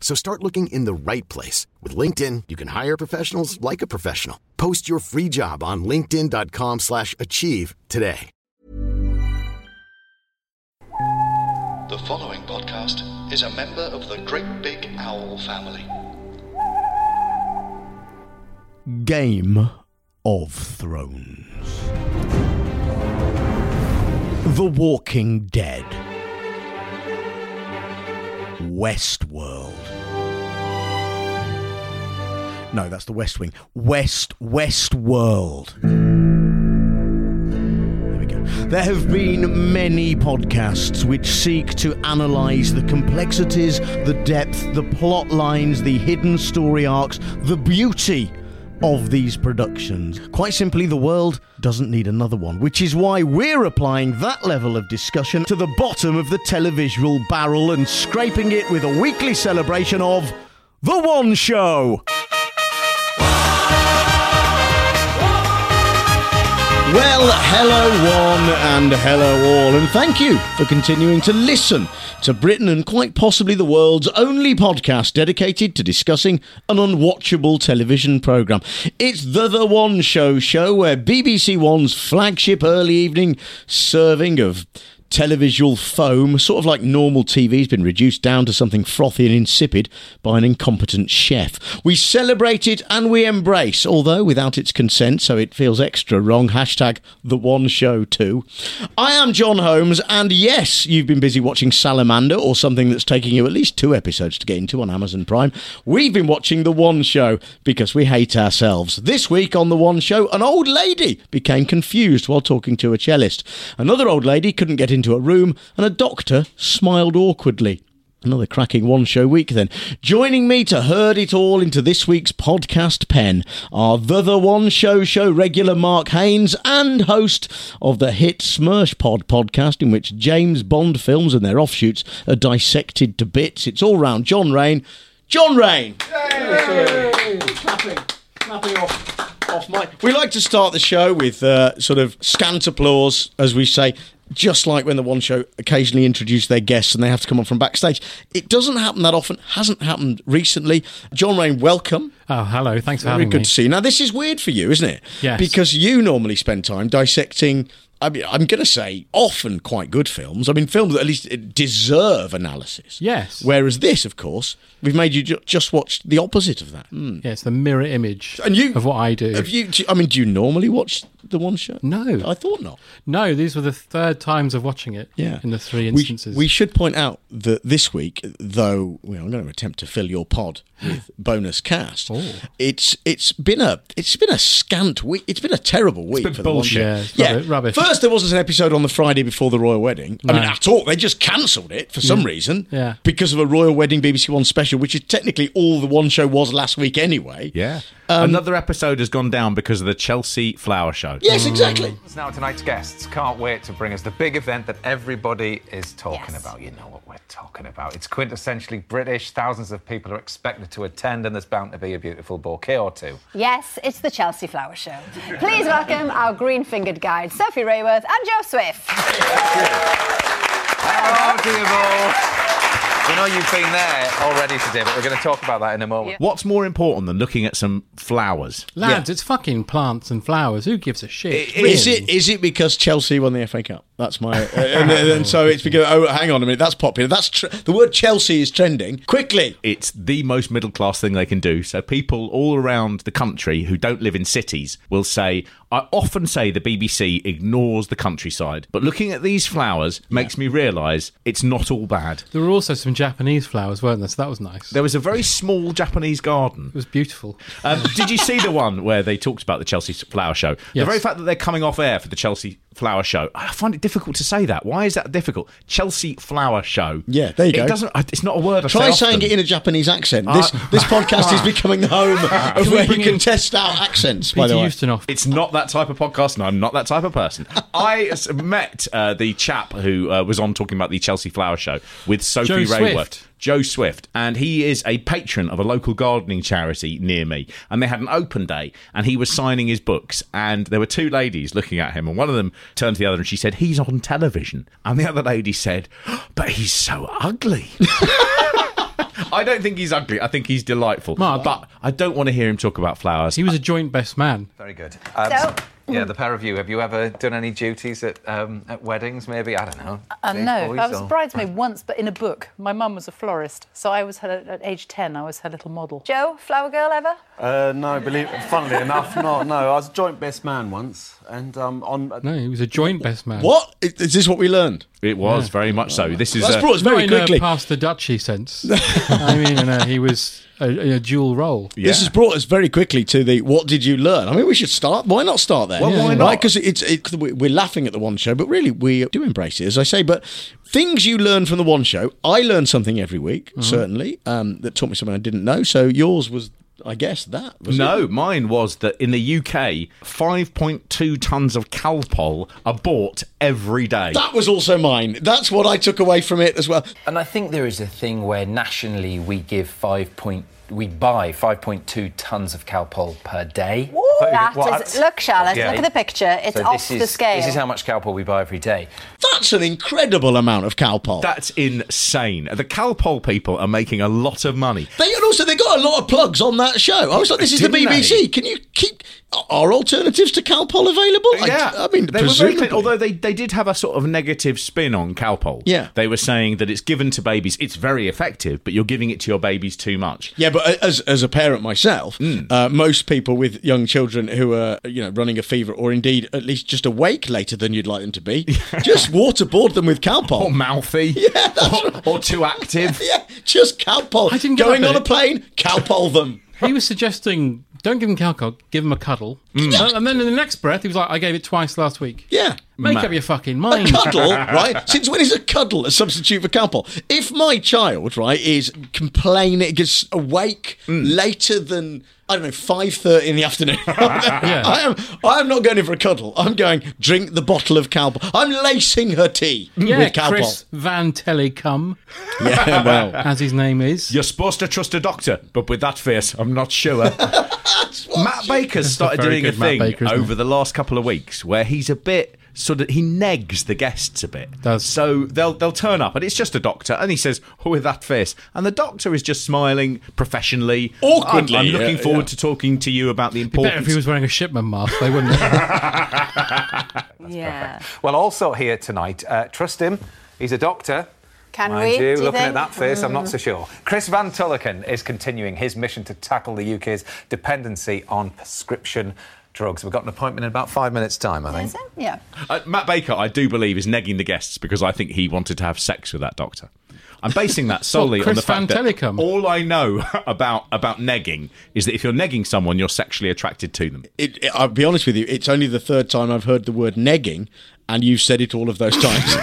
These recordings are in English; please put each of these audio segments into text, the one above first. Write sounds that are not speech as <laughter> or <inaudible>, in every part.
So start looking in the right place. With LinkedIn, you can hire professionals like a professional. Post your free job on linkedin.com slash achieve today. The following podcast is a member of the Great Big Owl family. Game of Thrones. The Walking Dead. Westworld. No, that's the West Wing. West Westworld. There we go. There have been many podcasts which seek to analyze the complexities, the depth, the plot lines, the hidden story arcs, the beauty of these productions. Quite simply, the world doesn't need another one, which is why we're applying that level of discussion to the bottom of the televisual barrel and scraping it with a weekly celebration of The One Show. Well, hello one and hello all, and thank you for continuing to listen to Britain and quite possibly the world's only podcast dedicated to discussing an unwatchable television programme. It's the The One Show show where BBC One's flagship early evening serving of televisual foam, sort of like normal TV, has been reduced down to something frothy and insipid by an incompetent chef. We celebrate it and we embrace, although without its consent, so it feels extra wrong. Hashtag the one show too. I am John Holmes, and yes, you've been busy watching Salamander or something that's taking you at least two episodes to get into on Amazon Prime. We've been watching The One Show because we hate ourselves. This week on The One Show, an old lady became confused while talking to a cellist. Another old lady couldn't get into a room, and a doctor smiled awkwardly. Another cracking one show week then. Joining me to herd it all into this week's podcast pen are the The One Show show regular Mark Haynes and host of the hit Smersh Pod podcast in which James Bond films and their offshoots are dissected to bits. It's all round John Rain. John Rain! Clapping, clapping off, off my. We like to start the show with uh, sort of scant applause, as we say, just like when the One Show occasionally introduce their guests and they have to come on from backstage. It doesn't happen that often. Hasn't happened recently. John Rain, welcome. Oh, hello. Thanks for Very having good me. to see you. Now, this is weird for you, isn't it? Yes. Because you normally spend time dissecting. I mean, I'm going to say often quite good films. I mean, films that at least deserve analysis. Yes. Whereas this, of course, we've made you ju- just watch the opposite of that. Hmm. Yeah, it's the mirror image And you of what I do. Have you? do you- I mean, do you normally watch the one show? No. I thought not. No, these were the third times of watching it. Yeah. in the three We- instances. We, should point out that this week, though well, I'm going to attempt to fill your pod <gasps> with bonus cast. Oh. It's it's been a it's been a scant week. It's been a terrible week been for the one bullshit. show. Yeah, yeah, rubbi- rubbish. First, there wasn't an episode on the Friday before the royal wedding. I mean, at all. They just cancelled it for some mm. reason. Yeah. because of a royal wedding BBC One special, which is technically all the one show was last week anyway. Yeah. Um, Another episode has gone down because of the Chelsea Flower Show. Yes, exactly. Mm. Now, tonight's guests can't wait to bring us the big event that everybody is talking about. You know what we're talking about. It's quintessentially British. Thousands of people are expected to attend, and there's bound to be a beautiful bouquet or two. Yes, it's the Chelsea Flower Show. Please welcome our green fingered guide, Sophie Raworth and Joe Swift. Hello to you. We know you've been there already today, but we're going to talk about that in a moment. What's more important than looking at some flowers? Lads, it's fucking plants and flowers. Who gives a shit? Is it is it because Chelsea won the FA Cup? That's my. Uh, and, and so it's because. Oh, hang on a minute. That's popular. That's tr- the word Chelsea is trending quickly. It's the most middle class thing they can do. So people all around the country who don't live in cities will say, I often say the BBC ignores the countryside, but looking at these flowers makes me realise it's not all bad. There were also some Japanese flowers, weren't there? So that was nice. There was a very small Japanese garden. It was beautiful. Um, did you see the one where they talked about the Chelsea Flower Show? The very fact that they're coming off air for the Chelsea Flower Show, I find it difficult to say that. Why is that difficult? Chelsea Flower Show. Yeah, there you it go. Doesn't. It's not a word. I Try say saying often. it in a Japanese accent. This this <laughs> podcast is becoming the home of we where you can test out accents. By Peter the way, Houston off. It's not that type of podcast, and I'm not that type of person. <laughs> I met uh, the chap who uh, was on talking about the Chelsea Flower Show with Sophie Joe Raworth. Swift. Joe Swift, and he is a patron of a local gardening charity near me. And they had an open day, and he was signing his books. And there were two ladies looking at him, and one of them turned to the other and she said, He's on television. And the other lady said, <gasps> But he's so ugly. <laughs> I don't think he's ugly. I think he's delightful. Mark. but I don't want to hear him talk about flowers. He was a joint best man. Very good. Um, So- yeah, the pair of you, have you ever done any duties at um, at weddings? Maybe I don't know. Uh, no, boys, I was or- a bridesmaid once, but in a book. My mum was a florist, so I was her at age ten. I was her little model. Joe, flower girl ever? Uh, no, believe. Funnily enough, not. No, I was a joint best man once, and um, on. No, he was a joint best man. what is is this? What we learned? It was very much so. This is That's uh, brought us Not very in quickly. a past the duchy sense. <laughs> I mean, in a, he was a, in a dual role. yeah. This has brought us very quickly to the what did you learn? I mean, we should start. Why not start there? Well, why not? because it's it, we- we're laughing at the one show, but really we do embrace it, as I say. But things you learn from the one show, I learn something every week, Mm-hmm. certainly, um, that taught me something I didn't know. So yours was, I guess, that. Was No, it? mine was that in the UK, 5.2 tons of Calpol are bought every day. that was also mine. That's what I took away from it as well. And I think there is a thing where nationally we give five point we buy 5.2 tons of Calpol per day. That What? is, look, Charlotte, Yeah. look at the picture. It's So off this is, the scale. This is how much Calpol we buy every day. That's an incredible amount of Calpol. That's insane. The Calpol people are making a lot of money. They and also they got a lot of plugs on that show. I was like, this is the Didn't BBC. they? Can you keep are alternatives to Calpol available? Yeah, I, mean, they were very presumably. although they, they did have a sort of negative spin on Calpol. Yeah. they were saying that it's given to babies. It's very effective, but you're giving it to your babies too much. Yeah, but as as a parent myself, Hmm. uh, most people with young children who are you know running a fever or indeed at least just awake later than you'd like them to be, <laughs> just waterboard them with Calpol. Or mouthy, <laughs> Yeah, that's or, or too active. <laughs> yeah, just Calpol. I didn't get Going that on a bit. plane, Calpol them. <laughs> He was suggesting don't give him Calcog, give him a cuddle. Uh, and then in the next breath, he was like, I gave it twice last week. Yeah. Make Ma- up your fucking mind. A mind. cuddle, right? Since when is a cuddle a substitute for Calpol? If my child, right, is complaining, gets awake mm. later than I don't know five thirty in the afternoon, <laughs> <laughs> I am I am not going in for a cuddle. I'm going drink the bottle of Calpol. I'm lacing her tea Yeah, with Calpol. Chris Van Tulleken, <laughs> Yeah, well, as his name is. You're supposed to trust a doctor, but with that face, I'm not sure. Matt Baker's started very doing a Matt thing Baker, isn't over the last couple of weeks where he's a bit sort of he negs the guests a bit. Does. So they'll they'll turn up and it's just a doctor and he says, "Oh, with that face," and the doctor is just smiling professionally, Awkwardly, I'm, I'm looking yeah, forward yeah. to talking to you about the Better if he was wearing a shipman mask, they wouldn't. <laughs> yeah. Well, also here tonight, uh, trust him, he's a doctor. Can Mind we? you, do you looking think? at that face, I'm not so sure. Chris Van Tulleken is continuing his mission to tackle the UK's dependency on prescription drugs. We've got an appointment in about five minutes' time, I think. Is it? Yeah. Uh, Matt Baker, I do believe, is negging the guests because I think he wanted to have sex with that doctor. I'm basing that <laughs> solely on the fact Van that Tulleken? all I know <laughs> about about negging is that if you're negging someone, you're sexually attracted to them. it, it- I'll be honest with you. It's only the third time I've heard the word negging, and you've said it all of those times.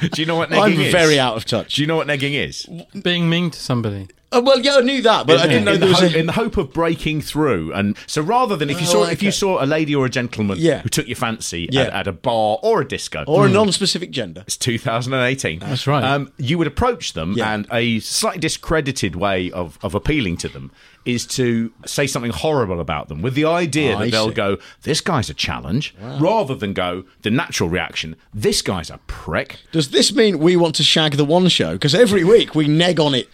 <laughs> Do you know what negging is? I'm very out of touch. Do you know what negging is? Being mean to somebody. Uh, well, yeah, I knew that, but I didn't know in there the was hope, a. in the hope of breaking through. And so, rather than if you Oh, saw if you saw a lady or a gentleman Yeah. who took your fancy Yeah. at, at a bar or a disco, or a non-specific gender. It's 2018. That's right. Um, you would approach them, Yeah. and a slightly discredited way of, of appealing to them is to say something horrible about them with the idea Oh, that I they'll see. go, This guy's a challenge, rather than go, the natural reaction, This guy's a prick. Does this mean we want to shag the one show? Because every week we neg on it.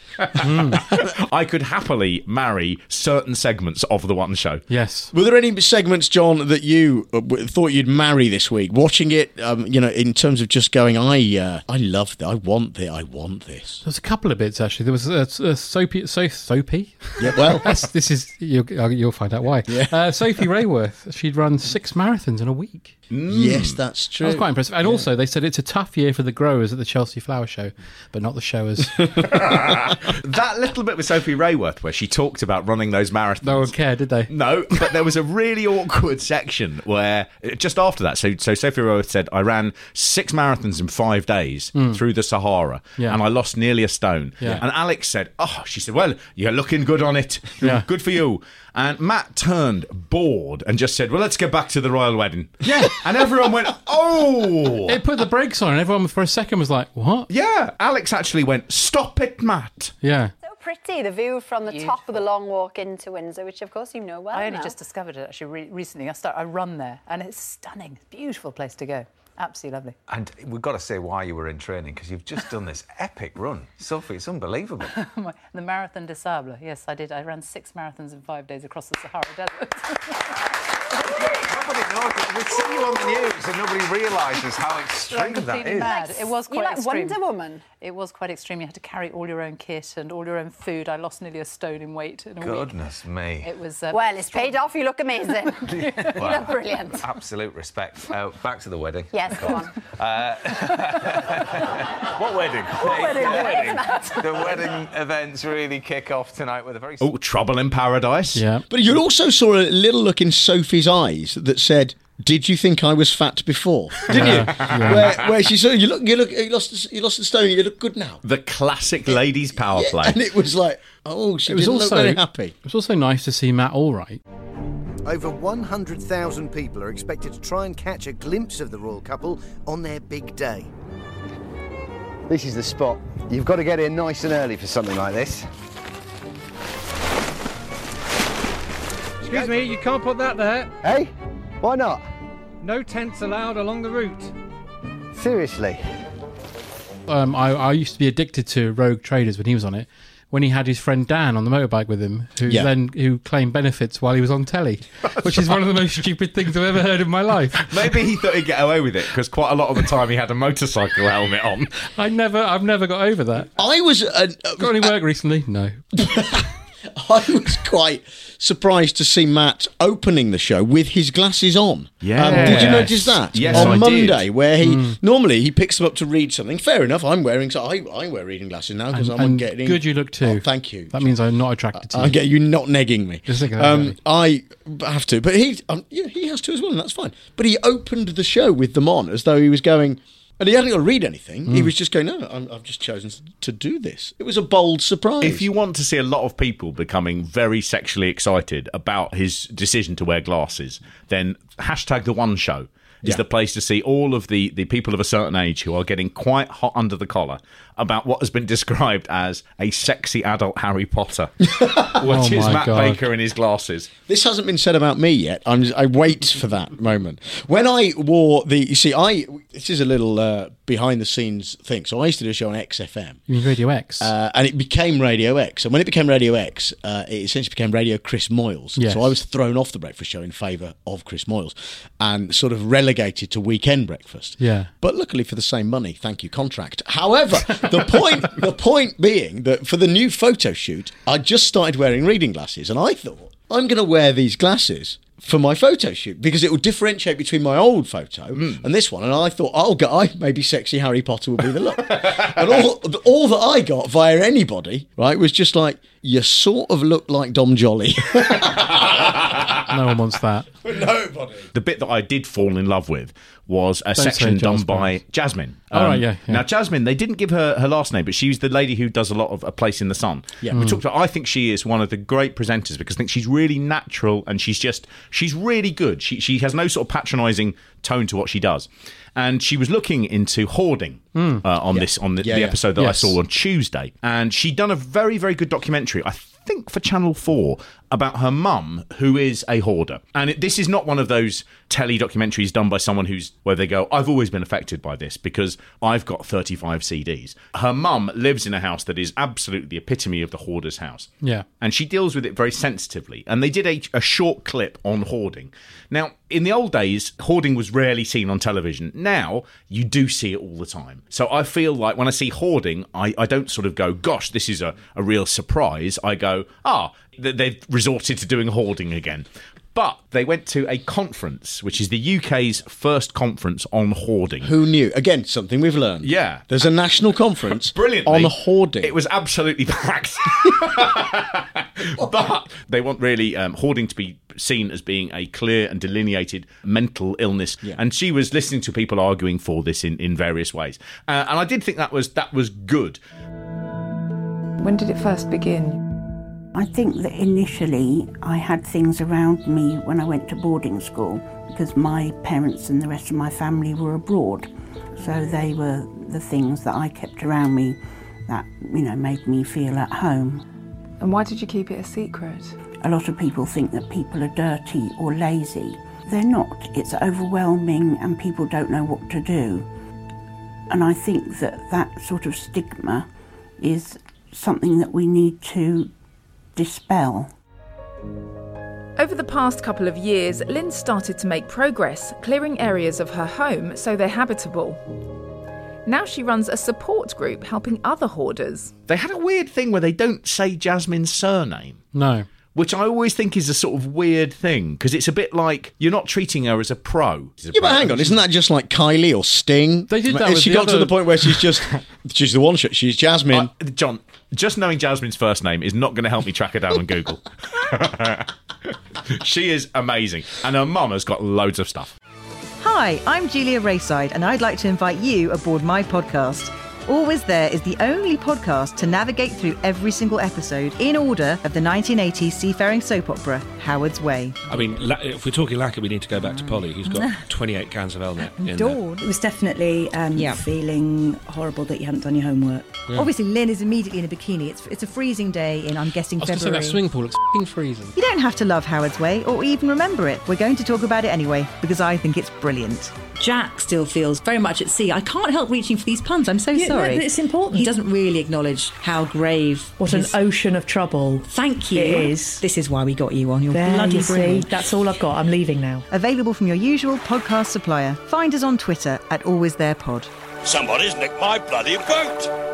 <laughs> I could happily marry certain segments of the one show. Yes. Were there any segments, John, that you uh, w- thought you'd marry this week? Watching it, um, you know, in terms of just going, I, uh, I love that. I want this. I want this. There's a couple of bits actually. There was a, a Soapy, so, Soapy. Yeah, well, <laughs> That's, this is you'll, uh, you'll find out why. Uh, Sophie Raworth. She'd run six marathons in a week. Yes, mm. that's true. That was quite impressive. And also, they said it's a tough year for the growers at the Chelsea Flower Show, but not the showers. <laughs> <laughs> That little bit with Sophie Raworth where she talked about running those marathons. no one cared, did they? No, but there was a really awkward section where just after that, so so Sophie Raworth said, I ran six marathons in five days hmm. through the Sahara, Yeah. and I lost nearly a stone. Yeah. And Alex said, Oh, she said, Well, you're looking good on it. Yeah. Good for you. And Matt turned bored and just said, Well, let's get back to the royal wedding. Yeah. And everyone went, Oh. It put the brakes on, and everyone for a second was like, "What?" yeah. Alex actually went, Stop it, Matt. Yeah. So pretty, the view from the top of the long walk into Windsor, which of course you know well. I only now. just discovered it actually re- recently. I start. I run there, and it's stunning. Beautiful place to go. Absolutely lovely. And we've got to say why you were in training because you've just done this <laughs> epic run. Sophie, it's unbelievable. <laughs> the Marathon des Sables. Yes, I did. I ran six marathons in five days across the Sahara Desert. <laughs> nobody knows. We see you on the news and nobody realises how extreme that is. completely mad. It was You're quite like extreme. Wonder Woman. It was quite extreme. You had to carry all your own kit and all your own food. I lost nearly a stone in weight in a week. Goodness me. It was. Uh, Well, it's paid off. You look amazing. <laughs> you Wow. look brilliant. Absolute respect. Uh, back to the wedding. Yes, go on. <laughs> What wedding? The wedding events really kick off tonight with a very. Oh, trouble in paradise. Yeah. But you also saw a little look in Sophie's eyes that said, "Did you think I was fat before?" <laughs> Didn't you? Where, where she said, "You look, you look, you lost, the- you lost the stone. You look good now." The classic ladies' power play. And it was like, oh, she It was didn't also look very happy. It was also nice to see Matt all right. Over 100,000 people are expected to try and catch a glimpse of the royal couple on their big day. This is the spot. You've got to get in nice and early for something like this. Excuse me, you can't put that there. Hey? Why not? No tents allowed along the route. Seriously? Um, I, I used to be addicted to Rogue Traders when he was on it. When he had his friend Dan on the motorbike with him, who Yeah. then who claimed benefits while he was on telly, which is one of the most stupid things I've ever heard in my life. <laughs> Maybe he thought he'd get away with it because quite a lot of the time he had a motorcycle helmet on. I never, I've never got over that. I was, uh, Got any work recently? No. <laughs> <laughs> I was quite surprised to see Matt opening the show with his glasses on. Yeah, Um, did you notice that? Yes, on I did. Monday, where he normally he picks them up to read something. Fair enough. I'm wearing so I, I wear reading glasses now because I'm and getting good you look too. Oh, thank you. That means I'm not attracted to you. I get you not negging me. Just think um, I have to, but he, um, yeah, he has to as well, and that's fine. But he opened the show with them on as though he was going, and he hadn't got to read anything. He Mm. was just going, no, I'm, I've just chosen to do this. It was a bold surprise. If you want to see a lot of people becoming very sexually excited about his decision to wear glasses, then hashtag the one show is Yeah. the place to see all of the, the people of a certain age who are getting quite hot under the collar about what has been described as a sexy adult Harry Potter, <laughs> which Oh is Matt God. Baker in his glasses. This hasn't been said about me yet. I'm just, I wait for that moment. When I wore the, you see, I this is a little uh, behind the scenes thing. So I used to do a show on XFM. You mean Radio X? Uh, and it became Radio X. And when it became Radio X, uh, it essentially became Radio Chris Moyles. Yes. So I was thrown off the breakfast show in favour of Chris Moyles and sort of relegated to weekend breakfast. Yeah. But luckily for the same money, thank you, contract. However, <laughs> the point the point being that for the new photo shoot, I just started wearing reading glasses, and I thought I'm going to wear these glasses for my photo shoot because it will differentiate between my old photo and this one. And I thought, oh, go- I maybe sexy Harry Potter will be the look. <laughs> and all all that I got via anybody right was just like you sort of look like Dom Jolly. <laughs> no one wants that. <laughs> Nobody. The bit that I did fall in love with was a Don't section done by Perez. Jasmine. Oh, right, yeah, yeah. Now, Jasmine, they didn't give her her last name, but she's the lady who does a lot of A Place in the Sun. Yeah. We Mm. talked about, I think she is one of the great presenters because I think she's really natural and she's just, she's really good. She, she has no sort of patronising tone to what she does. And she was looking into hoarding Mm. uh, on this, on the, Yeah, the yeah. episode that Yes. I saw on Tuesday. And she'd done a very, very good documentary. I think for Channel 4 about her mum, who is a hoarder. And it, this is not one of those telly documentaries done by someone who's where they go, I've always been affected by this because I've got 35 CDs. Her mum lives in a house that is absolutely the epitome of the hoarder's house. Yeah. And she deals with it very sensitively. And they did a, a short clip on hoarding. Now, in the old days, hoarding was rarely seen on television. Now, you do see it all the time. So I feel like when I see hoarding, I, I don't sort of go, gosh, this is a, a real surprise. I go, ah, they've resorted to doing hoarding again. But they went to a conference, which is the UK's first conference on hoarding. Who knew? Again, something we've learned. Yeah. There's a national conference <laughs> Brilliantly. on hoarding. It was absolutely packed. <laughs> but they want really um, hoarding to be seen as being a clear and delineated mental illness. And she was listening to people arguing for this in, in various ways. Uh, and I did think that was that was good. When did it first begin? I think that initially I had things around me when I went to boarding school because my parents and the rest of my family were abroad. So they were the things that I kept around me that, you know, made me feel at home. And why did you keep it a secret? A lot of people think that people are dirty or lazy. They're not. It's overwhelming and people don't know what to do. And I think that that sort of stigma is something that we need to dispel. Over the past couple of years, Lynn started to make progress, clearing areas of her home so they're habitable. Now she runs a support group helping other hoarders. They had a weird thing where they don't say Jasmine's surname. No. Which I always think is a sort of weird thing because it's a bit like you're not treating her as a pro. Yeah, but hang on, isn't that just like Kylie or Sting? They did that Has with she the got to the point where she's just she's the one shot. She's Jasmine. Uh, John, just knowing Jasmine's first name is not going to help me track her down on Google. <laughs> she is amazing, and her mum has got loads of stuff. Hi, I'm Julia Raeside, and I'd like to invite you aboard my podcast. Always There is the only podcast to navigate through every single episode in order of the 1980s seafaring soap opera, Howard's Way. I mean, if we're talking lacquer, we need to go back to Polly, who's got <laughs> 28 cans of Elnett in there. It was definitely um, feeling horrible that you hadn't done your homework. Yeah. Obviously, Lynn is immediately in a bikini. It's, it's a freezing day in, I'm guessing, I was going to say February. that swimming pool looks fing freezing. You don't have to love Howard's Way or even remember it. We're going to talk about it anyway because I think it's brilliant. Jack still feels very much at sea. I can't help reaching for these puns. I'm so Yeah, sorry. but it's important. He doesn't really acknowledge how grave. What an ocean of trouble. Thank you. It is. This is why we got you on. You're There bloody you That's all I've got. I'm leaving now. Available from your usual podcast supplier. Find us on Twitter at Always There Pod. Somebody's nicked my bloody boat.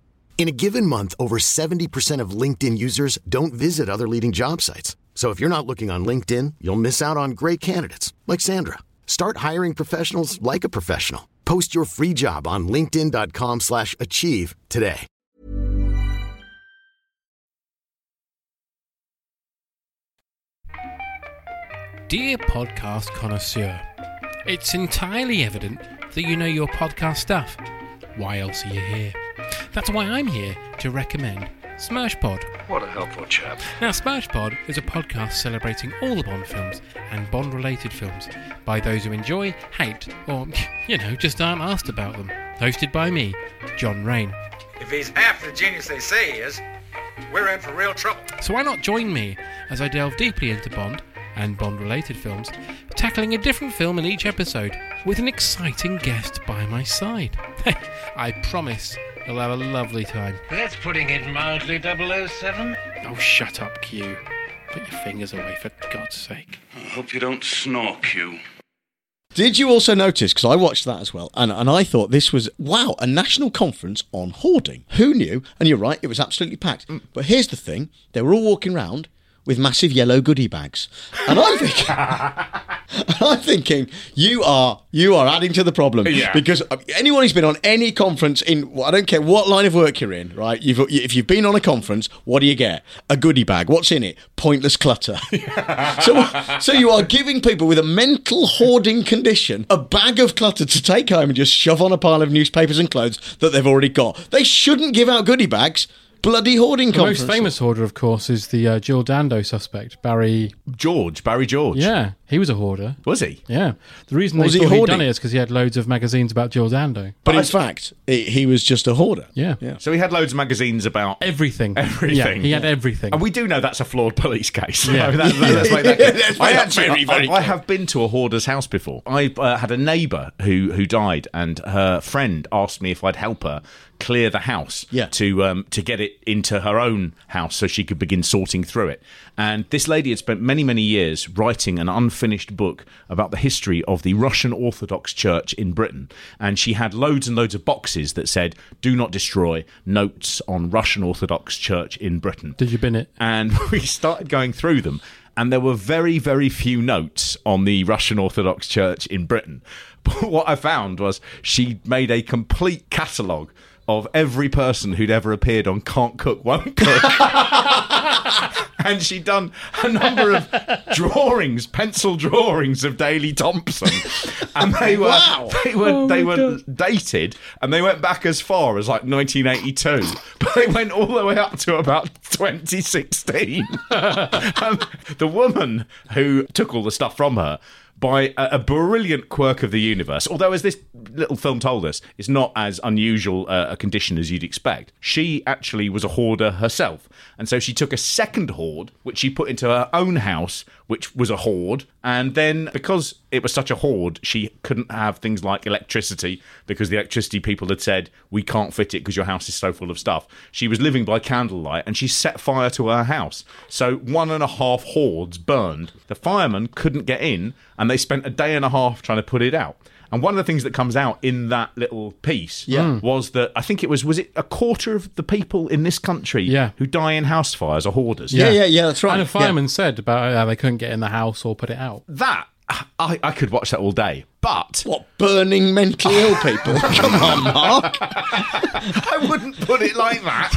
In a given month, over 70% of LinkedIn users don't visit other leading job sites. So if you're not looking on LinkedIn, you'll miss out on great candidates like Sandra. Start hiring professionals like a professional. Post your free job on linkedin.com slash achieve today. Dear podcast connoisseur, it's entirely evident that you know your podcast stuff. Why else are you here? That's why I'm here to recommend Smershpod. What a helpful chap. Now, Smershpod is a podcast celebrating all the Bond films and Bond related films by those who enjoy, hate, or, <laughs> you know, just aren't asked about them. Hosted by me, John Rain. If he's half the genius they say he is, we're in for real trouble. So why not join me as I delve deeply into Bond and Bond related films, tackling a different film in each episode with an exciting guest by my side? <laughs> I promise you'll have a lovely time. That's putting it mildly, 007. Oh, shut up, Q. Put your fingers away, for God's sake. I hope you don't snore, Q. Did you also notice? Because I watched that as well, and, and I thought this was wow, a national conference on hoarding. Who knew? And you're right, it was absolutely packed. Mm. But here's the thing: they were all walking around with massive yellow goodie bags, and I'm thinking, <laughs> <laughs> I'm thinking, you are you are adding to the problem Yeah. because uh, anyone who's been on any conference in I don't care what line of work you're in, right? You've, if you've been on a conference, what do you get? A goodie bag. What's in it? Pointless clutter. <laughs> so, so you are giving people with a mental hoarding condition a bag of clutter to take home and just shove on a pile of newspapers and clothes that they've already got. They shouldn't give out goodie bags. Bloody hoarding The conference. most famous hoarder, of course, is the uh, Jill Dando suspect, Barry. George, Barry George. Yeah, he was a hoarder. Was he? Yeah. The reason Was they he thought he'd hoarding? done it is because he had loads of magazines about Jill Dando. But in fact, he, he was just a hoarder. Yeah. Yeah. So he had loads of magazines about Everything. everything. Yeah, he had everything. And we do know that's a flawed police case. Yeah. <laughs> <laughs> I that- that- let's make that clear. Let's make I that actually, very, very I, I clear. have been to a hoarder's house before. I uh, had a neighbour who who died, and her friend asked me if I'd help her clear the house Yeah. to um, to get it into her own house so she could begin sorting through it. And this lady had spent many many years writing an unfinished book about the history of the Russian Orthodox Church in Britain, and she had loads and loads of boxes that said "Do not destroy" notes on Russian Orthodox Church in Britain. Did you bin it? and <laughs> we started going through them and there were very very few notes on the russian orthodox church in britain. <laughs> But what i found was she made a complete catalogue of every person who'd ever appeared on can't cook won't cook <laughs> and she'd done a number of drawings pencil drawings of daley thompson and they were Wow. they were Oh they were God. dated and they went back as far as like 1982 but they went all the way up to about 2016 <laughs> and the woman who took all the stuff from her by a, a brilliant quirk of the universe, although as this little film told us, it's not as unusual uh, a condition as you'd expect. She actually was a hoarder herself, and so she took a second hoard, which she put into her own house, which was a hoard, and then because it was such a hoard, she couldn't have things like electricity because the electricity people had said we can't fit it because your house is so full of stuff. She was living by candlelight, and she set fire to her house. So one and a half hoards burned. The firemen couldn't get in, and they spent a day and a half trying to put it out. And one of the things that comes out in that little piece Yeah. Mm. was that I think it was was it a quarter of the people in this country Yeah. who die in house fires are hoarders. Yeah, yeah, yeah, that's right. And a Yeah. fireman said about how they couldn't get in the house or put it out. That I, I could watch that all day. But What, burning mentally ill people? <laughs> Come on, Mark. I wouldn't put it like that.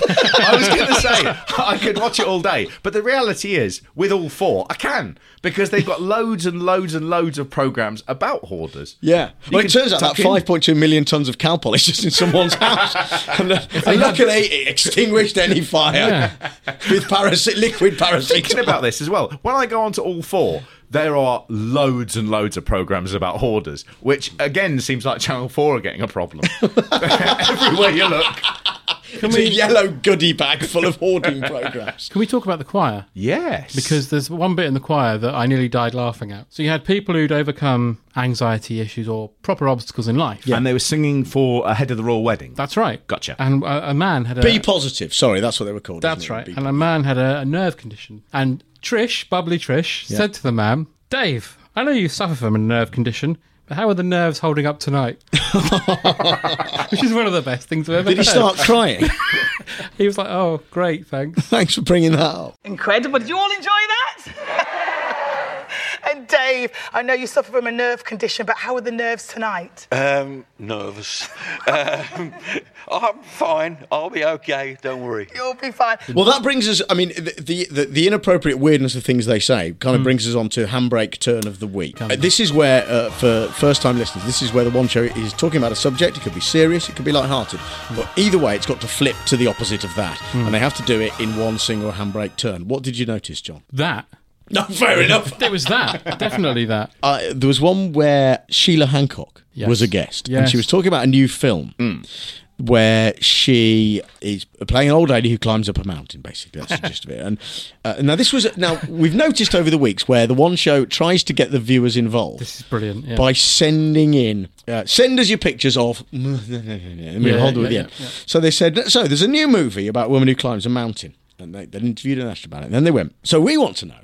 I was going to say I could watch it all day, but the reality is, with all four, I can because they've got loads and loads and loads of programs about hoarders. Yeah. You Well, it turns out that in- 5.2 million tons of cow polish is just in someone's house. <laughs> and uh, and luckily, it extinguished any fire <laughs> with parasi- liquid paracetamol. Thinking about this as well, when I go on to all four, there are loads and loads of programs about hoarders, which again seems like Channel 4 are getting a problem. <laughs> Everywhere you look. It's a yellow goodie bag full of hoarding programs. Can we talk about the choir? Yes. Because there's one bit in the choir that I nearly died laughing at. So you had people who'd overcome anxiety issues or proper obstacles in life. Yeah. And they were singing for Ahead of the Royal Wedding. That's right. Gotcha. And a, a man had a. Be positive. Sorry, that's what they were called. That's right. And a man had a, a nerve condition. And Trish, bubbly Trish, Yeah. said to the man, Dave, I know you suffer from a nerve condition, but how are the nerves holding up tonight? <laughs> <laughs> Which is one of the best things I've ever Did he heard. start crying? <laughs> he was like, oh, great, thanks. Thanks for bringing that up. Incredible. Did you all enjoy that? And Dave, I know you suffer from a nerve condition, but how are the nerves tonight? Um, nervous. <laughs> um, I'm fine. I'll be okay. Don't worry. You'll be fine. Well, that brings us. I mean, the the, the, the inappropriate weirdness of things they say kind of Hmm. brings us on to handbrake turn of the week. Uh, this is where, uh, for first time listeners, this is where the one show is talking about a subject. It could be serious, it could be light-hearted, but either way, it's got to flip to the opposite of that, Hmm. and they have to do it in one single handbrake turn. What did you notice, John? That. No, fair enough. It was that. Definitely that. <laughs> Uh, there was one where Sheila Hancock Yes. was a guest, and she was talking about a new film where she is playing an old lady who climbs up a mountain. Basically, that's the <laughs> gist of it. And uh, now this was now we've noticed over the weeks where the one show tries to get the viewers involved. This is brilliant yeah. by sending in uh, send us your pictures of. <laughs> I mean, Yeah, hold it yeah, at the end. yeah, yeah. So they said, so there's a new movie about a woman who climbs a mountain, and they, they interviewed an actor about it. And then they went, so we want to know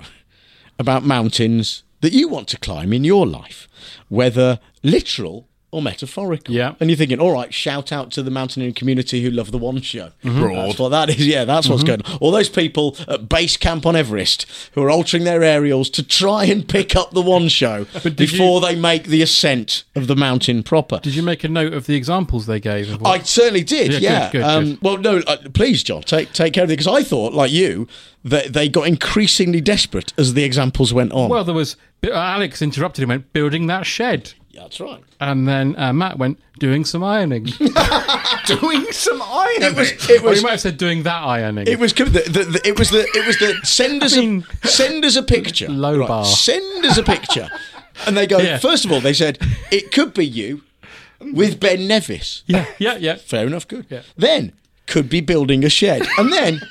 about mountains that you want to climb in your life, whether literal or metaphorical. Yeah. And you're thinking, all right, shout out to the mountaineering community who love the One Show. Mhm. That's what that is. Yeah, that's what's Mhm. going on. All those people at base camp on Everest who are altering their aerials to try and pick up the One Show <laughs> before they make the ascent of the mountain proper. Did you make a note of the examples they gave? Of I certainly did. Yeah, Yeah. good, good, um, good. Well, no, uh, please, John, take take care of it because I thought, like you, that they got increasingly desperate as the examples went on. Well, there was Alex interrupted him. Went building that shed. Yeah, that's right. And then uh, Matt went doing some ironing. <laughs> <laughs> doing some ironing. It was. It or was. he might have said doing that ironing. It was. The, the, the, it was the. It was the. <laughs> Send us a. Send us a picture. Low Right, bar. Send us a picture. And they go. Yeah. First of all, they said it could be you with Ben Nevis. Yeah, yeah, yeah. Fair enough. Good. Yeah. Then could be building a shed, and then.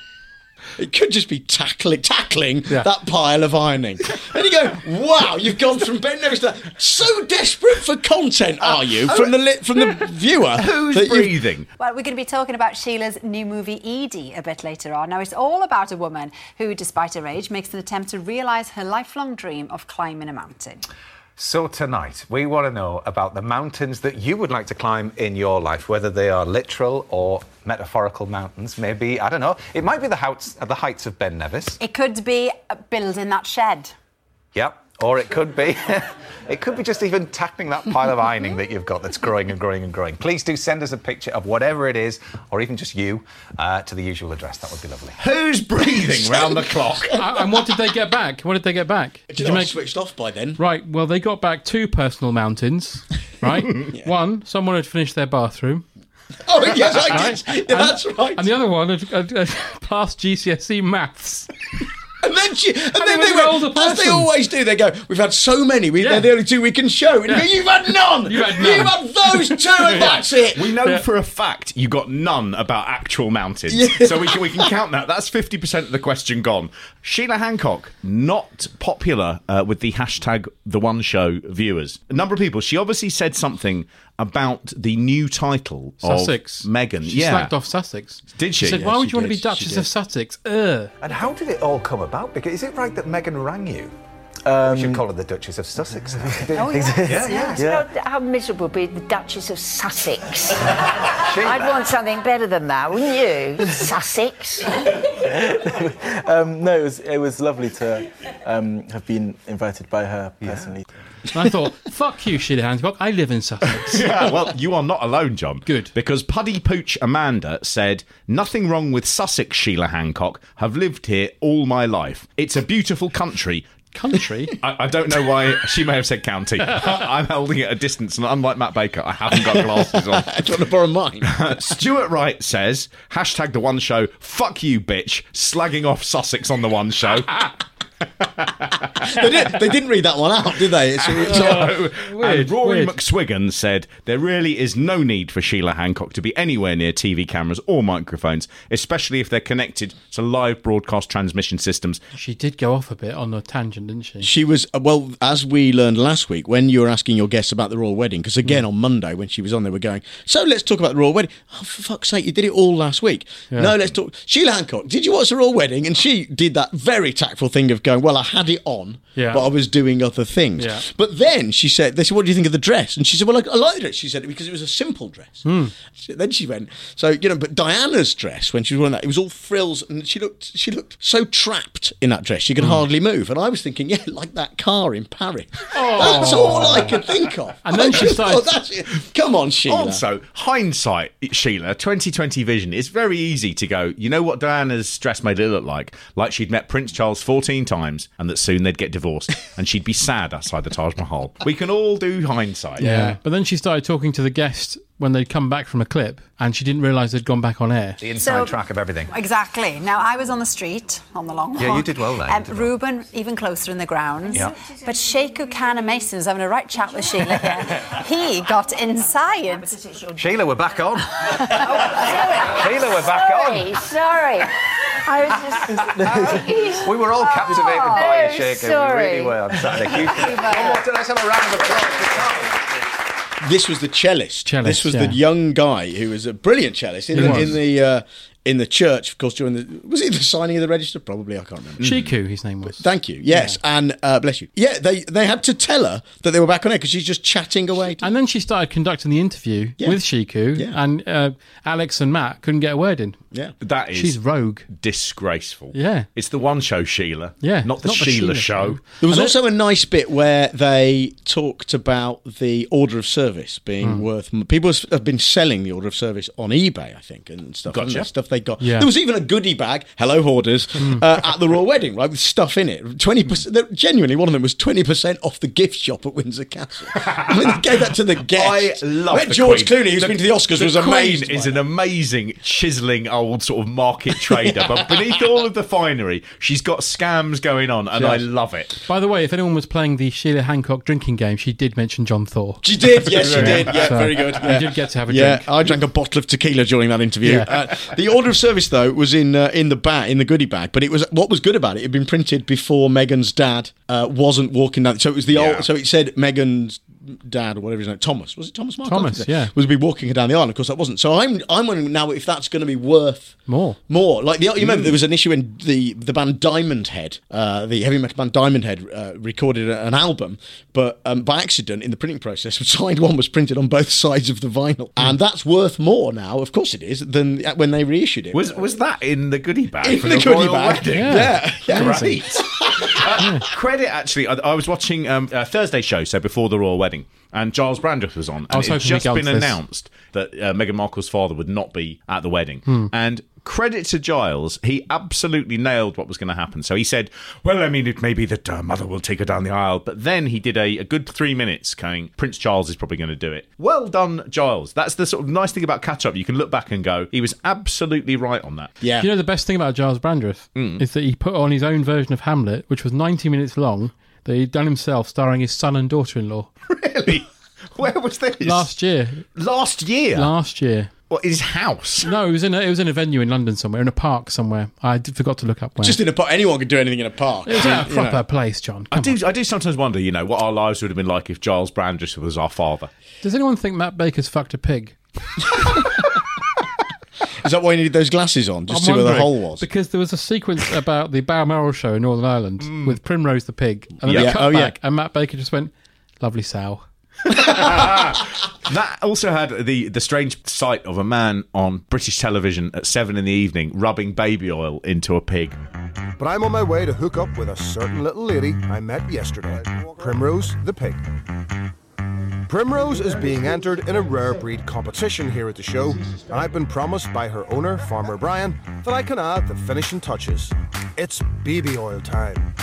It could just be tackling tackling that pile of ironing. And you go, wow, you've gone from Ben Nevis to that. So desperate for content, uh, are you? From the li- from the <laughs> viewer. Who's that you've- breathing? Well, we're going to be talking about Sheila's new movie Edie a bit later on. Now, it's all about a woman who, despite her age, makes an attempt to realise her lifelong dream of climbing a mountain. So tonight, we want to know about the mountains that you would like to climb in your life, whether they are literal or metaphorical mountains. Maybe, I don't know, it might be the heights, the heights of Ben Nevis. It could be building that shed. Yep. Or it could be, <laughs> it could be just even tackling that pile of ironing that you've got that's growing and growing and growing. Please do send us a picture of whatever it is, or even just you, uh, to the usual address. That would be lovely. Who's breathing <laughs> round the clock? <laughs> Uh, and what did they get back? What did they get back? Did you make switched off by then? Right. Well, they got back two personal mountains. Right. One, someone had finished their bathroom. Oh yes, I Right? did. Yeah, that's right. And the other one had, had, had passed GCSE maths. And then, she, and And then it they went, as they always do, they go, We've had so many, we, Yeah. they're the only two we can show. And you Yeah. go, You've had none! <laughs> You had none. You've had those two, and <laughs> that's it! We know Yeah. for a fact you got none about actual mountains. Yeah. So we can, we can count that. That's 50% of the question gone. Sheila Hancock, not popular uh, with the hashtag The One Show viewers. A number of people, she obviously said something about the new title Sussex. of Meghan. She yeah. slacked off Sussex. Did she? She said, Yeah, "Why would she you want to be Duchess of Sussex?" Ugh. And how did it all come about? Because is it right that Meghan rang you? Um, we should call her the Duchess of Sussex. <laughs> Oh, yes, yeah, <laughs> yes. yeah. You know, how miserable would be the Duchess of Sussex? <laughs> I'd want something better than that, wouldn't you? Sussex. <laughs> um, no, it was it was lovely to um, have been invited by her personally. And I thought, "Fuck you, Sheila Hancock. I live in Sussex." <laughs> yeah, well, you are not alone, John. Good. Because Puddy Pooch Amanda said, Nothing wrong with Sussex, Sheila Hancock. Have lived here all my life. It's a beautiful country. Country? <laughs> I, I don't know why she may have said county. <laughs> I'm holding it at a distance, and unlike Matt Baker, I haven't got glasses on. <laughs> Do you want to borrow mine? Stuart Wright says, hashtag the one show, fuck you, bitch, slagging off Sussex on the one show. They, did, they didn't read that one out, did they? It's, it's <laughs> No. Weird, and Rory weird. McSwiggan said there really is no need for Sheila Hancock to be anywhere near TV cameras or microphones, especially if they're connected to live broadcast transmission systems. She did go off a bit on a tangent, didn't she? She was uh, well, as we learned last week when you were asking your guests about the royal wedding. Because again, on Monday when she was on, they were going. So let's talk about the royal wedding. Oh, for fuck's sake, you did it all last week. Yeah. No, let's talk. Sheila Hancock, did you watch the royal wedding? And she did that very tactful thing of going, well, I had it on, Yeah. but I was doing other things. Yeah. But then she said, they said, what do you think of the dress? And she said, well, I, I like the dress. She said, because it was a simple dress. She- Then she went, so, you know, but Diana's dress, when she was wearing that, it was all frills and she looked, she looked so trapped in that dress, she could Hmm. hardly move. And I was thinking, yeah, <laughs> like that car in Paris. That's all I could think of. And <laughs> then she I started- thought, that's- Come on, Sheila. Also, hindsight, Sheila, 2020 vision, it's very easy to go, you know what Diana's dress made it look like? Like she'd met Prince Charles 14 times and that soon they'd get divorced <laughs> and she'd be sad outside the Taj Mahal. We can all do hindsight. Yeah. But then she started talking to the guest when they'd come back from a clip and she didn't realise they'd gone back on air. The inside So- track of everything. Exactly. Now, I was on the street on the long walk. Yeah, you did well there, Um, did well. Ruben, even closer in the grounds. Yeah. But Sheku Kanneh-Mason was having a right chat with Sheila here. he got inside. Sheila, we're back on. <laughs> Sheila, we're back Sorry, sorry. I was just. <laughs> We were all captivated by Oh, you, Sheku. We really were on Saturday. Houston. Come on, let's have a round of applause for Tom. This was the cellist. Cellist, this was yeah. the young guy who was a brilliant cellist in the, in the uh, in the church, of course. During the was it the signing of the register? Probably, I can't remember. Sheku, his name was. Thank you. Yes, and uh, bless you. Yeah, they they had to tell her that they were back on air because she's just chatting away. To And then she started conducting the interview Yeah. with Sheku, Yeah. and uh, Alex and Matt couldn't get a word in. yeah, That is She's rogue. disgraceful. Yeah. It's the one show, Sheila. Yeah, Not the, not the Sheila, Sheila show. show. There was And also a nice bit where they talked about the order of service being Hmm. worth. People have been selling the order of service on eBay, I think, and stuff. Gotcha. they? Stuff they got. Yeah. There was even a goodie bag. Hello, hoarders! Hmm. Uh, at the royal wedding, right, with stuff in it. Twenty percent. Genuinely, one of them was twenty percent off the gift shop at Windsor Castle. <laughs> I mean, they gave that to the I guests. love I bet the George Queen. Clooney, who's The- been to the Oscars, the was Queen amazed. Is an amazing, chiselling old sort of market <laughs> trader, but beneath all of the finery, she's got scams going on, and I love it. By the way, if anyone was playing the Sheila Hancock drinking game, she did mention John Thaw. She did, yes, she <laughs> did. Yeah, So, very good. you did get to have a yeah, drink. I drank a bottle of tequila during that interview. Yeah. Uh, the order of service, though, was in uh, in the bag, in the goodie bag. But it was what was good about it. It had been printed before Meghan's dad uh, wasn't walking down. So it was the Yeah. old. So it said Meghan's dad or whatever his name, Thomas. Was it Thomas? Mark? Thomas, yeah. Was be walking her down the aisle. Of course, that wasn't. So I'm I'm wondering now if that's going to be worth More. more. Like the, you remember there was an issue in the the band Diamond Head, uh, the heavy metal band Diamond Head, uh, recorded an album, but um, by accident in the printing process, <laughs> side one was printed on both sides of the vinyl, and that's worth more now. Of course, it is than when they reissued it. Was was that in the goodie bag In for the the, goodie royal bag. wedding? Yeah. Yeah. great. Uh, <laughs> credit actually. I, I was watching um, a Thursday show, so before the royal wedding, and Giles Brandreth was on, I was and hoping it's just been this. announced that uh, Meghan Markle's father would not be at the wedding, Hmm. and. Credit to Giles, he absolutely nailed what was going to happen. So he said, "Well, I mean, it may be that uh, mother will take her down the aisle," but then he did a, a good three minutes, going, "Prince Charles is probably going to do it." Well done, Giles. That's the sort of nice thing about catch up. You can look back and go, he was absolutely right on that. Yeah. You know the best thing about Giles Brandreth Mm. is that he put on his own version of Hamlet, which was 90 minutes long, that he'd done himself, starring his son and daughter-in-law <laughs> Really? <laughs> Where was this? last year. Last year? Last year. What, his house? No, it was in a, it was in a venue in London somewhere, in a park somewhere. I did, forgot to look up where. Just in a park. Anyone could do anything in a park. it was at a You know. proper place, John. I do, I do sometimes wonder, you know, what our lives would have been like if Giles Brandreth was our father. Does anyone think Matt Baker's fucked a pig? <laughs> Is that why you needed those glasses on? Just I'm to see where the hole was. Because there was a sequence about the Balmoral show in Northern Ireland mm. with Primrose the pig, and then Yeah. they cut Oh, yeah. and Matt Baker just went, "Lovely sow." <laughs> That also had the, the strange sight of a man on British television at seven in the evening rubbing baby oil into a pig. But I'm on my way to hook up with a certain little lady I met yesterday, Primrose the pig. Primrose is being entered in a rare breed competition here at the show, and I've been promised by her owner, Farmer Brian, that I can add the finishing touches. It's baby oil time.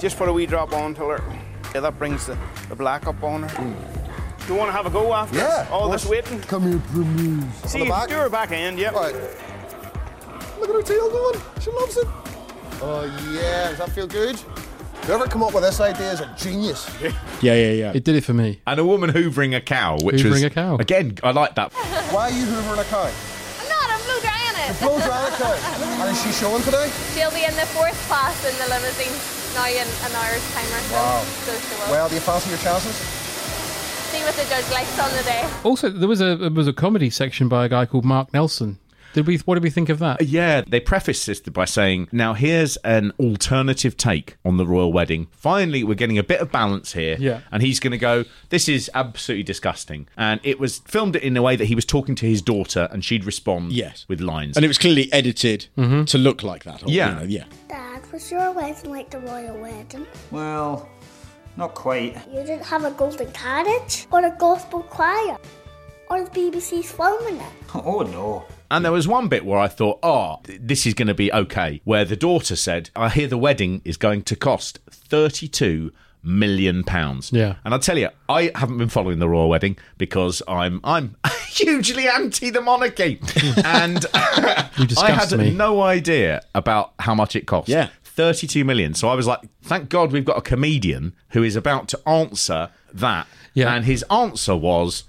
Just put a wee drop on to her. Yeah, that brings the, the black up on her. Do you want to have a go after Yeah, all of this course. waiting? Come here, Primrose. See, On the back? do her back end, yep. Right. Look at her tail going. She loves it. Oh, yeah. Does that feel good? Whoever come up with this idea is a genius. <laughs> Yeah, yeah, yeah. It did it for me. And a woman hoovering a cow, which was Hoovering a cow. again, I like that. <laughs> Why are you hoovering a cow? I'm not, I'm blow drying it. Blow drying a cow. And is she showing today? She'll be in the fourth class in the limousine now in an hour's timer. So, Wow. so. Well, do you fancy your chances? See what the judge likes on the day. Also, there was a there was a comedy section by a guy called Mark Nelson. Did we? What did we think of that? Yeah, they preface this by saying, "Now here's an alternative take on the royal wedding. Finally, we're getting a bit of balance here." Yeah. and he's going to go, "This is absolutely disgusting." And it was filmed in a way that he was talking to his daughter, and she'd respond, Yes. with lines. And it was clearly edited mm-hmm. to look like that. or, Yeah. you know, yeah. Dad, was your wedding like the royal wedding? Well, not quite. You didn't have a golden carriage or a gospel choir or the BBC's filming it. <laughs> Oh no. And there was one bit where I thought, oh, th- this is going to be okay. Where the daughter said, I hear the wedding is going to cost 32 million pounds. Yeah. And I'll tell you, I haven't been following the royal wedding because I'm I'm <laughs> hugely anti the monarchy. <laughs> and I had me. no idea about how much it cost. Yeah. 32 million. So I was like, thank God we've got a comedian who is about to answer that. Yeah. And his answer was,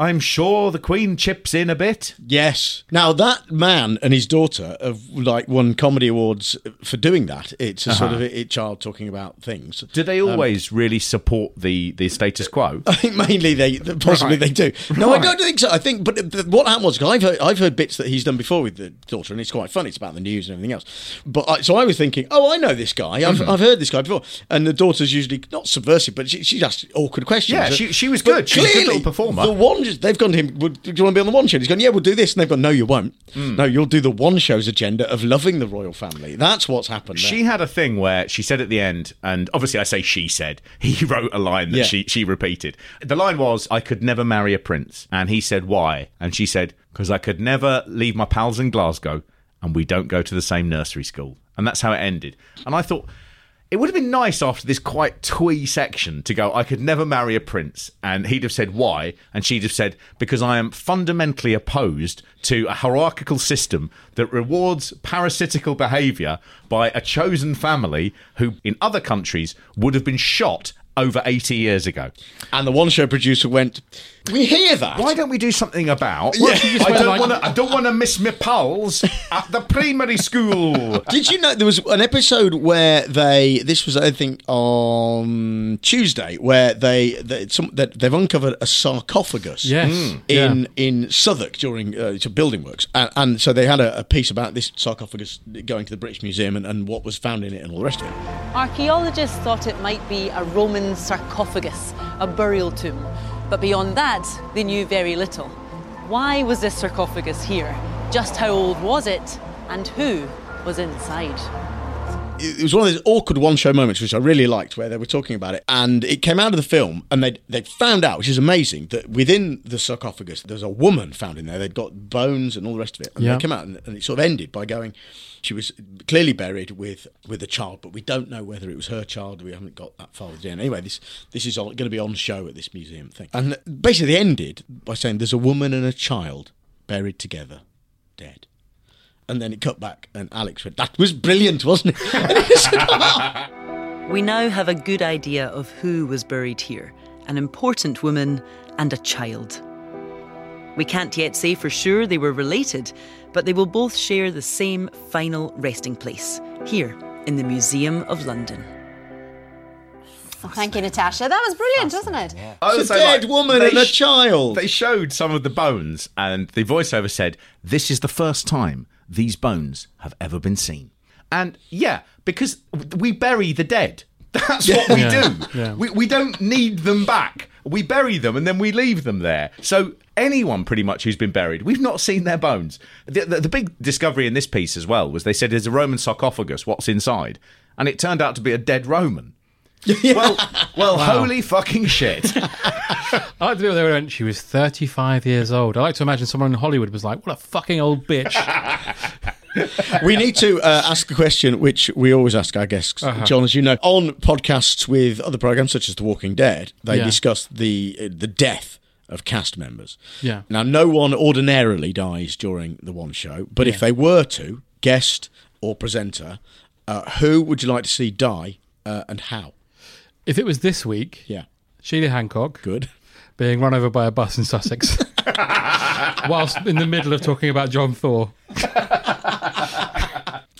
I'm sure the Queen chips in a bit. Yes. Now that man and his daughter have like won comedy awards for doing that. It's a sort Uh-huh. of a, a child talking about things. Do they Um, always really support the, the status quo? <laughs> I think mainly they possibly Right. they do. No, I don't think so. I think, but th- what happened was I've heard, I've heard bits that he's done before with the daughter, and it's quite funny. It's about the news and everything else. But I, so I was thinking, oh, I know this guy. I've, Mhm. I've heard this guy before. And the daughter's usually not subversive, but she, she asked awkward questions. Yeah, she- she was good. She's a good little performer. The one they've gone to him. "Would- Do you want to be on the one show? He's gone. Yeah, we'll do this. And they've gone. No, you won't. Mm. No, you'll do the one show's agenda of loving the royal family. That's what's happened. there. She had a thing where she said at the end, and obviously I say she said, <laughs> he wrote a line that Yeah. she, she repeated. The line was, I could never marry a prince. And he said, why? And she said, because I could never leave my pals in Glasgow and we don't go to the same nursery school. And that's how it ended. And I thought, it would have been nice after this quite twee section to go, I could never marry a prince. And he'd have said, why? And she'd have said, because I am fundamentally opposed to a hierarchical system that rewards parasitical behaviour by a chosen family who, in other countries, would have been shot over 80 years ago. And the one show producer went, We hear that. Why don't we do something about? Yeah. I don't want to. I don't want to miss my pals at the primary school. <laughs> Did you know there was an episode where they? This was, I think, on Tuesday, where they, they some, that they've uncovered a sarcophagus. Yes. Mm. in Yeah. in Southwark during uh, building works, and, and so they had a, a piece about this sarcophagus going to the British Museum and, and what was found in it and all the rest of it. Archaeologists thought it might be a Roman sarcophagus, a burial tomb. But beyond that, they knew very little. Why was this sarcophagus here? Just how old was it? And who was inside? It was one of those awkward one show moments which I really liked where they were talking about it. And it came out of the film and they they found out which is amazing that within the sarcophagus there's a woman found in there. They'd got bones and all the rest of it. And Yeah. they came out and, and it sort of ended by going she was clearly buried with with a child but we don't know whether it was her child. We haven't got that far with DNA anyway this this is going to be on show at this museum thing. And basically they ended by saying there's a woman and a child buried together dead and then it cut back, and Alex went, "That was brilliant, wasn't it?" <laughs> We now have a good idea of who was buried here an important woman and a child. We can't yet say for sure they were related, but they will both share the same final resting place here in the Museum of London. Oh, thank you, Natasha. That was brilliant, wasn't it? I It's a say, dead woman and a child. They showed some of the bones, and the voiceover said, "This is the first time these bones have ever been seen." And yeah, because we bury the dead. <laughs> That's what we Yeah. do. Yeah. We we don't need them back. We bury them and then we leave them there. So anyone pretty much who's been buried, we've not seen their bones. The, the, the big discovery in this piece as well was they said there's a Roman sarcophagus. What's inside? And it turned out to be a dead Roman. <laughs> Well, well, Wow. holy fucking shit. <laughs> I like to be where they went, she was 35 years old. I like to imagine someone in Hollywood was like, what a fucking old bitch. <laughs> we need to uh, ask a question which we always ask our guests, Uh-huh. John. As you know, on podcasts with other programs such as The Walking Dead, they Yeah. discuss the uh, the death of cast members. Yeah. Now, no one ordinarily dies during the one show, but if they were to, guest or presenter, uh, who would you like to see die uh, and how? If it was this week, yeah, Sheila Hancock, good, being run over by a bus in Sussex, <laughs> whilst in the middle of talking about John Thaw. <laughs>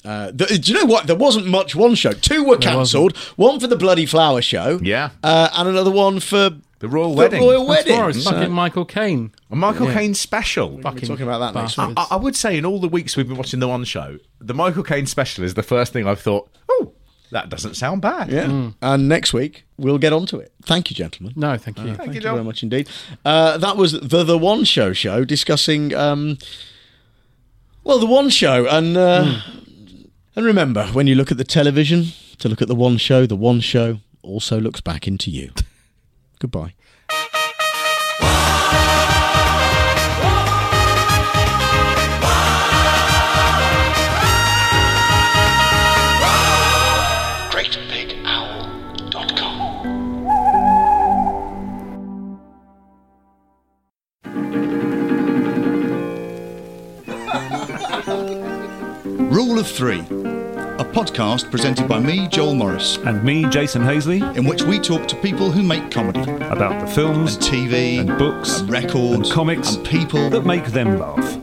Uh, th- do you know what? There wasn't much one show. Two were cancelled. One for the Bloody Flower Show. Yeah. Uh, and another one for The Royal The Wedding. Royal That's Wedding. tomorrow, it's So- fucking Michael Caine. A Michael Yeah. Caine special. We'll be talking about that next I, week. I- I would say in all the weeks we've been watching the one show, the Michael Caine special is the first thing I've thought. Oh, that doesn't sound bad. Yeah. And next week, we'll get onto it. Thank you, gentlemen. No, thank you. Uh, Thank thank you, you very much indeed. Uh, that was the The One Show show discussing, um, well, The One Show. And, uh, and remember, when you look at the television, to look at The One Show, The One Show also looks back into you. <laughs> Goodbye. Three, a podcast presented by me, Joel Morris. And me, Jason Hazeley. In which we talk to people who make comedy. About the films, and TV, and books, and records, and comics, and people that make them laugh.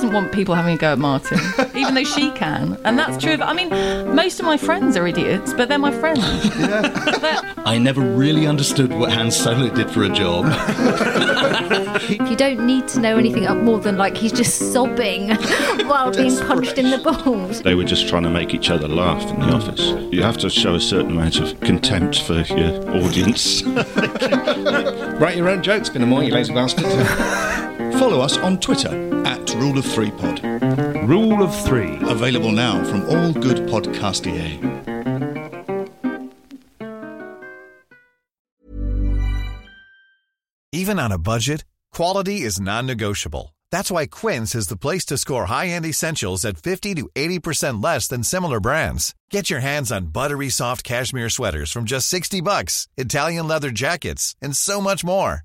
She doesn't want people having a go at Martin, <laughs> even though she can. And that's true. of- I mean, most of my friends are idiots, but they're my friends. I never really understood what Han Solo did for a job. <laughs> You don't need to know anything up more than like he's just sobbing <laughs> while being punched in the balls. They were just trying to make each other laugh in the office. You have to show a certain amount of contempt for your audience. Write your own jokes, been a more, you lazy bastard. Follow us on Twitter at Rule of Three Pod. Rule of Three. Available now from all good podcastier. Even on a budget, quality is non-negotiable. That's why Quince is the place to score high-end essentials at 50 to 80% less than similar brands. Get your hands on buttery soft cashmere sweaters from just 60 bucks, Italian leather jackets, and so much more.